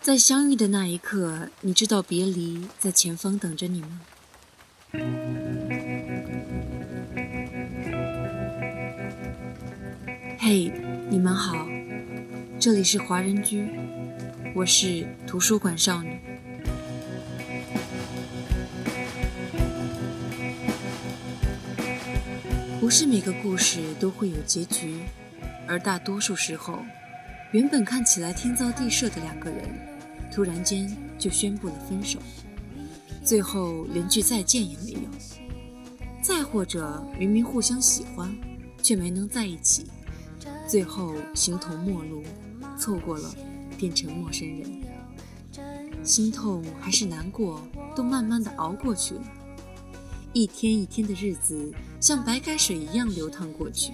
在相遇的那一刻，你知道别离在前方等着你吗？嘿，你们好，这里是华人居，我是图书馆少女。不是每个故事都会有结局，而大多数时候，原本看起来天造地设的两个人，突然间就宣布了分手，最后连句再见也没有。再或者，明明互相喜欢，却没能在一起，最后形同陌路，错过了，变成陌生人。心痛还是难过，都慢慢的熬过去了。一天一天的日子像白开水一样流淌过去，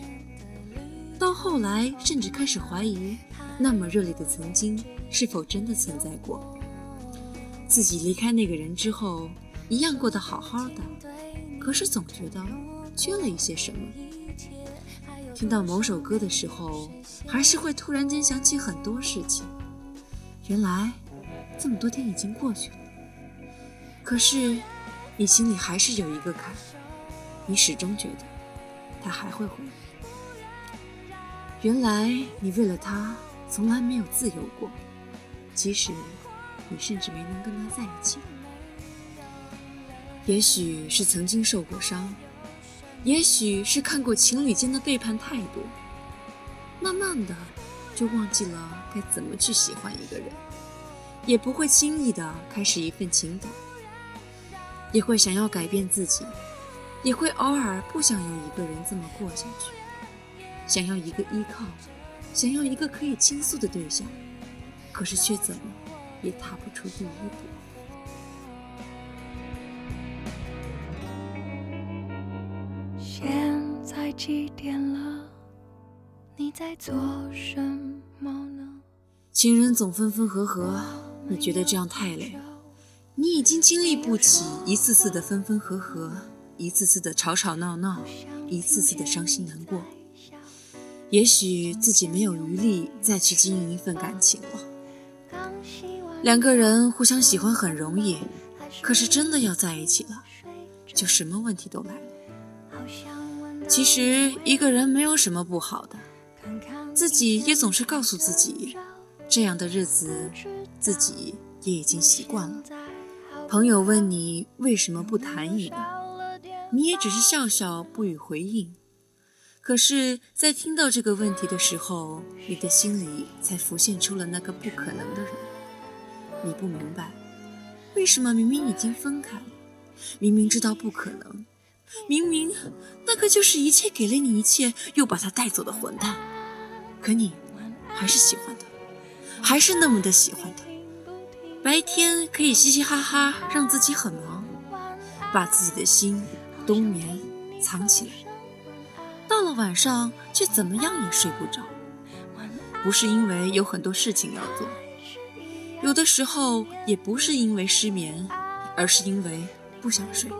到后来甚至开始怀疑，那么热烈的曾经是否真的存在过？自己离开那个人之后，一样过得好好的，可是总觉得缺了一些什么。听到某首歌的时候，还是会突然间想起很多事情。原来这么多天已经过去了，可是。你心里还是有一个坎，你始终觉得他还会回来。原来你为了他从来没有自由过，即使你甚至没能跟他在一起。也许是曾经受过伤，也许是看过情侣间的背叛太多，慢慢的就忘记了该怎么去喜欢一个人，也不会轻易的开始一份情感。也会想要改变自己，也会偶尔不想要一个人这么过下去，想要一个依靠，想要一个可以倾诉的对象，可是却怎么也踏不出第一步。现在几点了？你在做什么呢？情人总分分合合，你觉得这样太累？你已经经历不起一次次的分分合合，一次次的吵吵闹闹，一次次的伤心难过。也许自己没有余力再去经营一份感情了。两个人互相喜欢很容易，可是真的要在一起了，就什么问题都来了。其实一个人没有什么不好的，自己也总是告诉自己，这样的日子自己也已经习惯了。朋友问你为什么不谈一个，你也只是笑笑不予回应。可是，在听到这个问题的时候，你的心里才浮现出了那个不可能的人。你不明白，为什么明明已经分开了，明明知道不可能，明明那个就是一切给了你一切又把他带走的混蛋，可你还是喜欢他，还是那么的喜欢他。白天可以嘻嘻哈哈，让自己很忙，把自己的心冬眠藏起来。到了晚上，却怎么样也睡不着。不是因为有很多事情要做，有的时候也不是因为失眠，而是因为不想睡，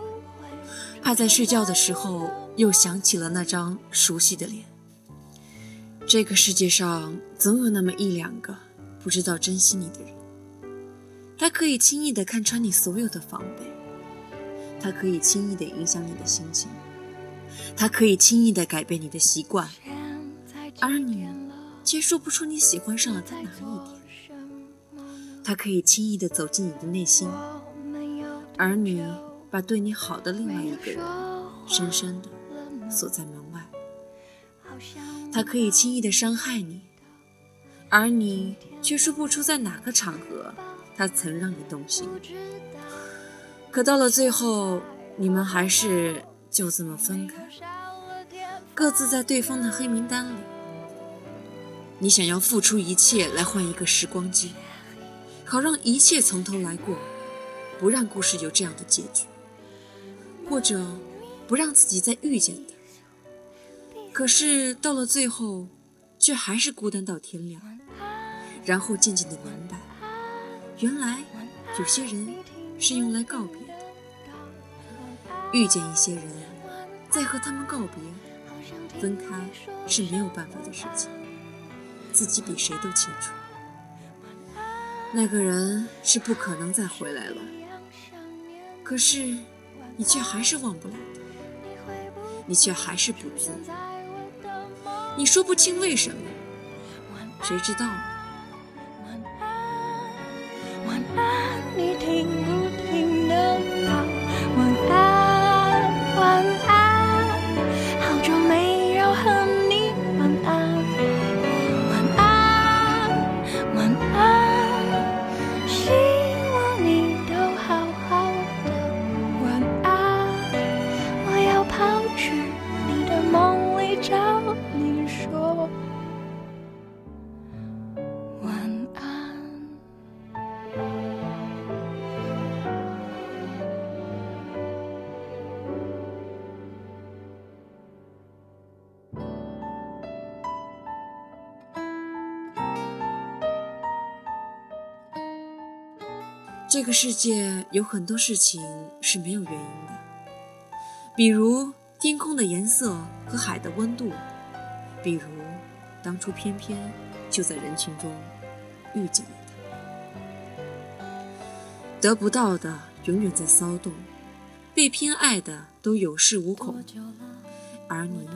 怕在睡觉的时候又想起了那张熟悉的脸。这个世界上总有那么一两个不知道珍惜你的人。他可以轻易地看穿你所有的防备，他可以轻易地影响你的心情，他可以轻易地改变你的习惯，而你却说不出你喜欢上了他哪一点。他可以轻易地走进你的内心，而你把对你好的另外一个人深深地锁在门外。他可以轻易地伤害你，而你却说不出在哪个场合。他曾让你动心，可到了最后，你们还是就这么分开，各自在对方的黑名单里。你想要付出一切来换一个时光机，好让一切从头来过，不让故事有这样的结局，或者不让自己再遇见的。可是到了最后，却还是孤单到天亮，然后渐渐的明白。原来有些人是用来告别，遇见一些人，再和他们告别，分开是没有办法的事情，自己比谁都清楚。那个人是不可能再回来了，可是你却还是忘不了，你却还是不自，你说不清为什么，谁知道？晚安，晚安你听不这个世界有很多事情是没有原因的，比如天空的颜色和海的温度，比如当初偏偏就在人群中遇见了他。得不到的永远在骚动，被偏爱的都有恃无恐，而你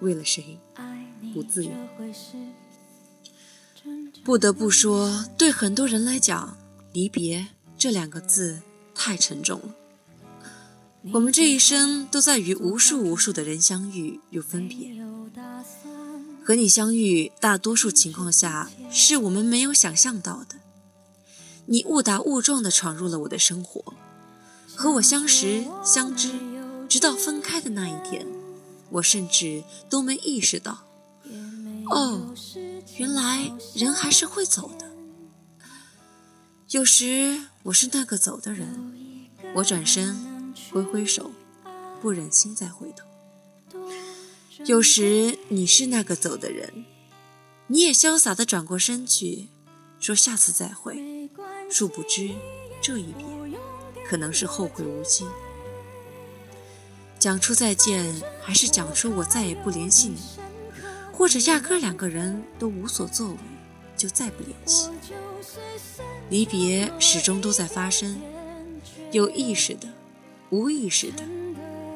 为了谁不自由？不得不说，对很多人来讲，离别这两个字太沉重了。我们这一生都在与无数无数的人相遇又分别。和你相遇，大多数情况下是我们没有想象到的。你误打误撞地闯入了我的生活，和我相识相知，直到分开的那一天，我甚至都没意识到。哦，原来人还是会走的。有时我是那个走的人，我转身挥挥手，不忍心再回头。有时你是那个走的人，你也潇洒地转过身去，说下次再会。殊不知，这一别可能是后会无期。讲出再见，还是讲出我再也不联系你，或者压根两个人都无所作为，就再不联系。离别始终都在发生，有意识的，无意识的，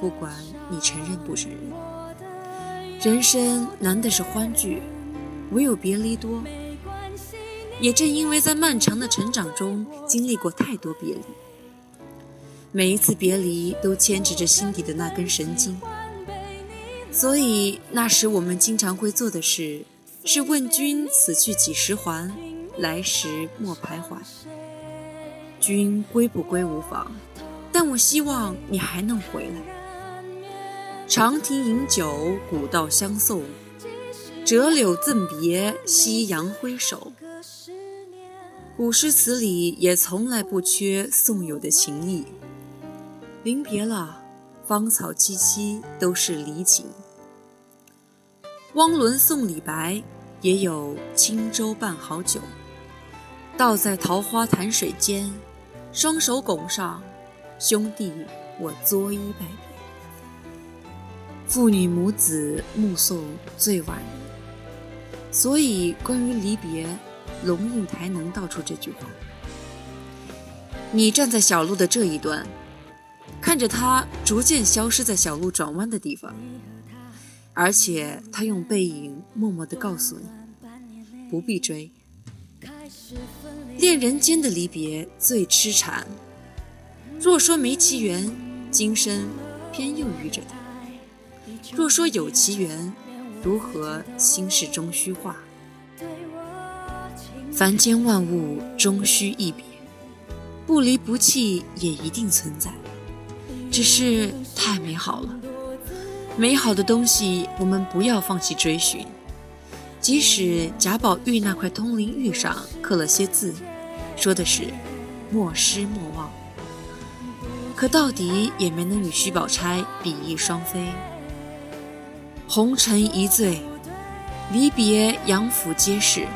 不管你承认不承认。人生难的是欢聚，唯有别离多。也正因为在漫长的成长中经历过太多别离，每一次别离都牵扯着心底的那根神经，所以那时我们经常会做的事是问君此去几时还，来时莫徘徊。君归不归无妨，但我希望你还能回来。长亭饮酒，古道相送，折柳赠别，夕阳挥手。古诗词里也从来不缺送友的情谊。临别了，芳草萋萋，都是离情。汪伦送李白，也有轻舟伴好酒。倒在桃花潭水间，双手拱上，兄弟我作揖拜别。父女母子目送最晚，所以关于离别。龙应台能道出这句话。你站在小路的这一端，看着他逐渐消失在小路转弯的地方，而且他用背影默默地告诉你，不必追。恋人间的离别最痴缠。若说没奇缘，今生偏又遇着他；若说有奇缘，如何心事终虚化？凡间万物终须一别，不离不弃也一定存在，只是太美好了。美好的东西，我们不要放弃追寻。即使贾宝玉那块通灵玉上刻了些字，说的是“莫失莫忘”，可到底也没能与薛宝钗比翼双飞。红尘一醉，离别杨府皆是。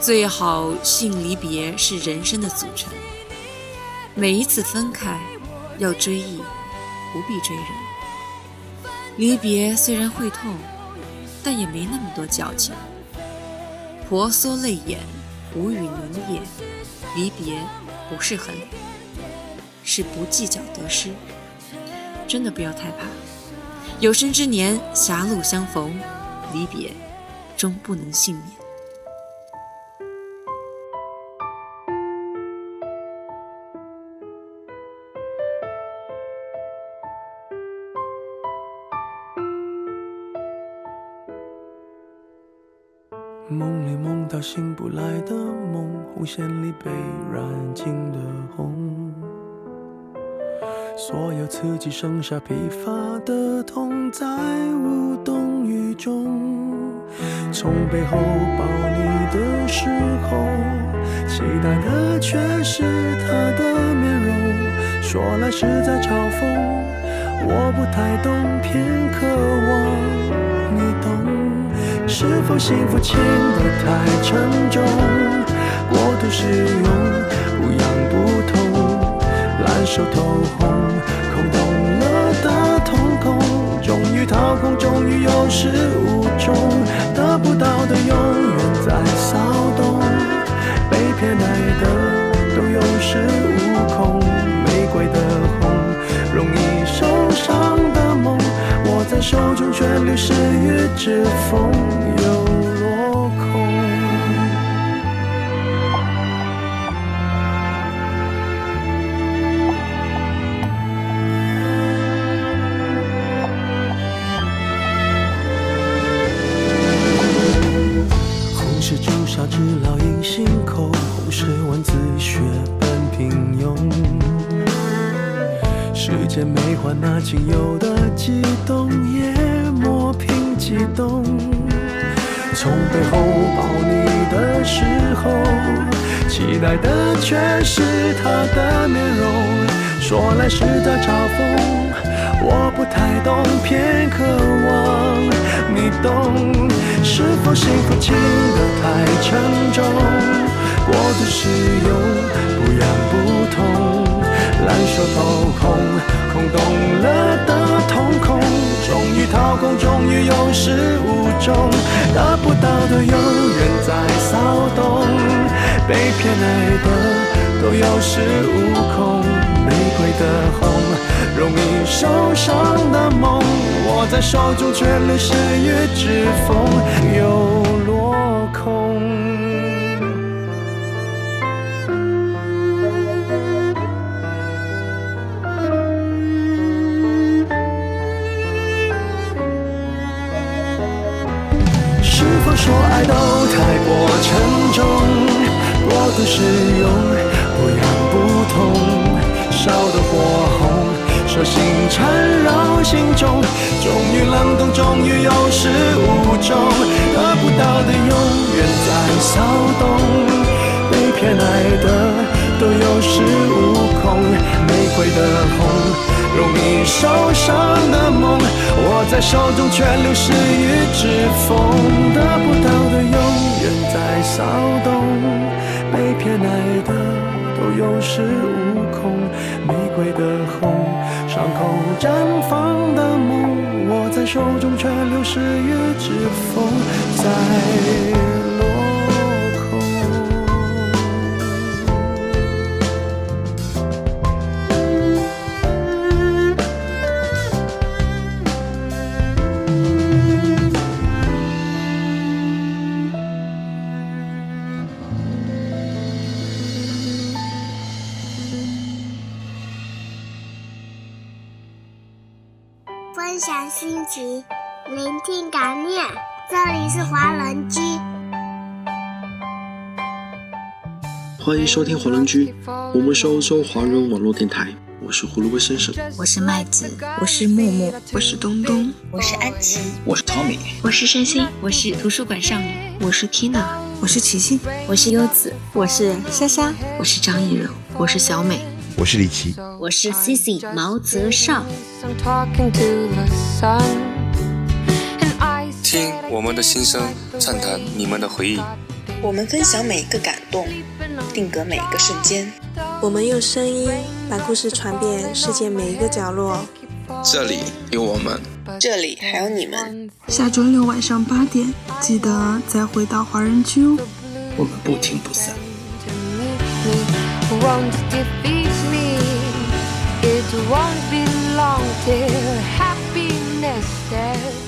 最好信离别是人生的组成。每一次分开，要追忆，不必追人。离别虽然会痛，但也没那么多矫情。婆娑泪眼，无语凝噎。离别不是恨，是不计较得失。真的不要太怕，有生之年狭路相逢，离别终不能幸免。梦里梦到醒不来的梦，红线里被染尽的红，所有刺激剩下疲乏的痛，在无动于衷。从背后抱你的时候，期待的却是他的面容，说来是在嘲讽，我不太懂，偏渴望你懂。是否幸福轻得太沉重？过度使用，不痒不痛，烂熟透红，空洞了的瞳孔，终于掏空，终于有始无终，得不到的永远在骚动，被偏爱的都有恃无恐，玫瑰的红，容易受伤的梦。握在手中，却流失于指缝，动。从背后抱你的时候，期待的却是他的面容，说来是在嘲讽，我不太懂，偏渴望你懂。是否幸福轻得太沉重？过度使用，不痒不痛。烂熟透红，空洞了的瞳孔，空，终于有始无终，得不到的永远在骚动，被偏爱的都有恃无恐，玫瑰的红，容易受伤的梦，握在手中却流失于指缝，又说爱都太过沉重，过度使用，不痒不痛，烧得火红，手心缠绕心中，终于冷冻，终于有始无终，得不到的永远在骚动，被偏爱的都有恃无恐，玫瑰的红。容易受伤的梦，握在手中却流失于指缝，得不到的永远在骚动，被偏爱的都有恃无恐，玫瑰的红，伤口绽放的梦，握在手中却流失于指缝，在心情，聆听感念。这里是华人居，欢迎收听华人居，我们是欧洲华人网络电台，我是胡萝卜先生。我是麦子，我是木木，我是东东，我是安琪，我是 Tommy，我是山心，我是图书馆少女，我是 Tina，我是琪琪，我是优子，我是莎莎，我是张艺柔，我是小美，我是李琦，我是 Cici 毛泽少。听我们的心声，畅谈你们的回忆。我们分享每一个感动，定格每一个瞬间。我们用声音把故事传遍世界每一个角落。这里有我们，这里还有你们。下周六晚上八点，记得再回到华人区哦。我们不听不散。won't be long till happiness there.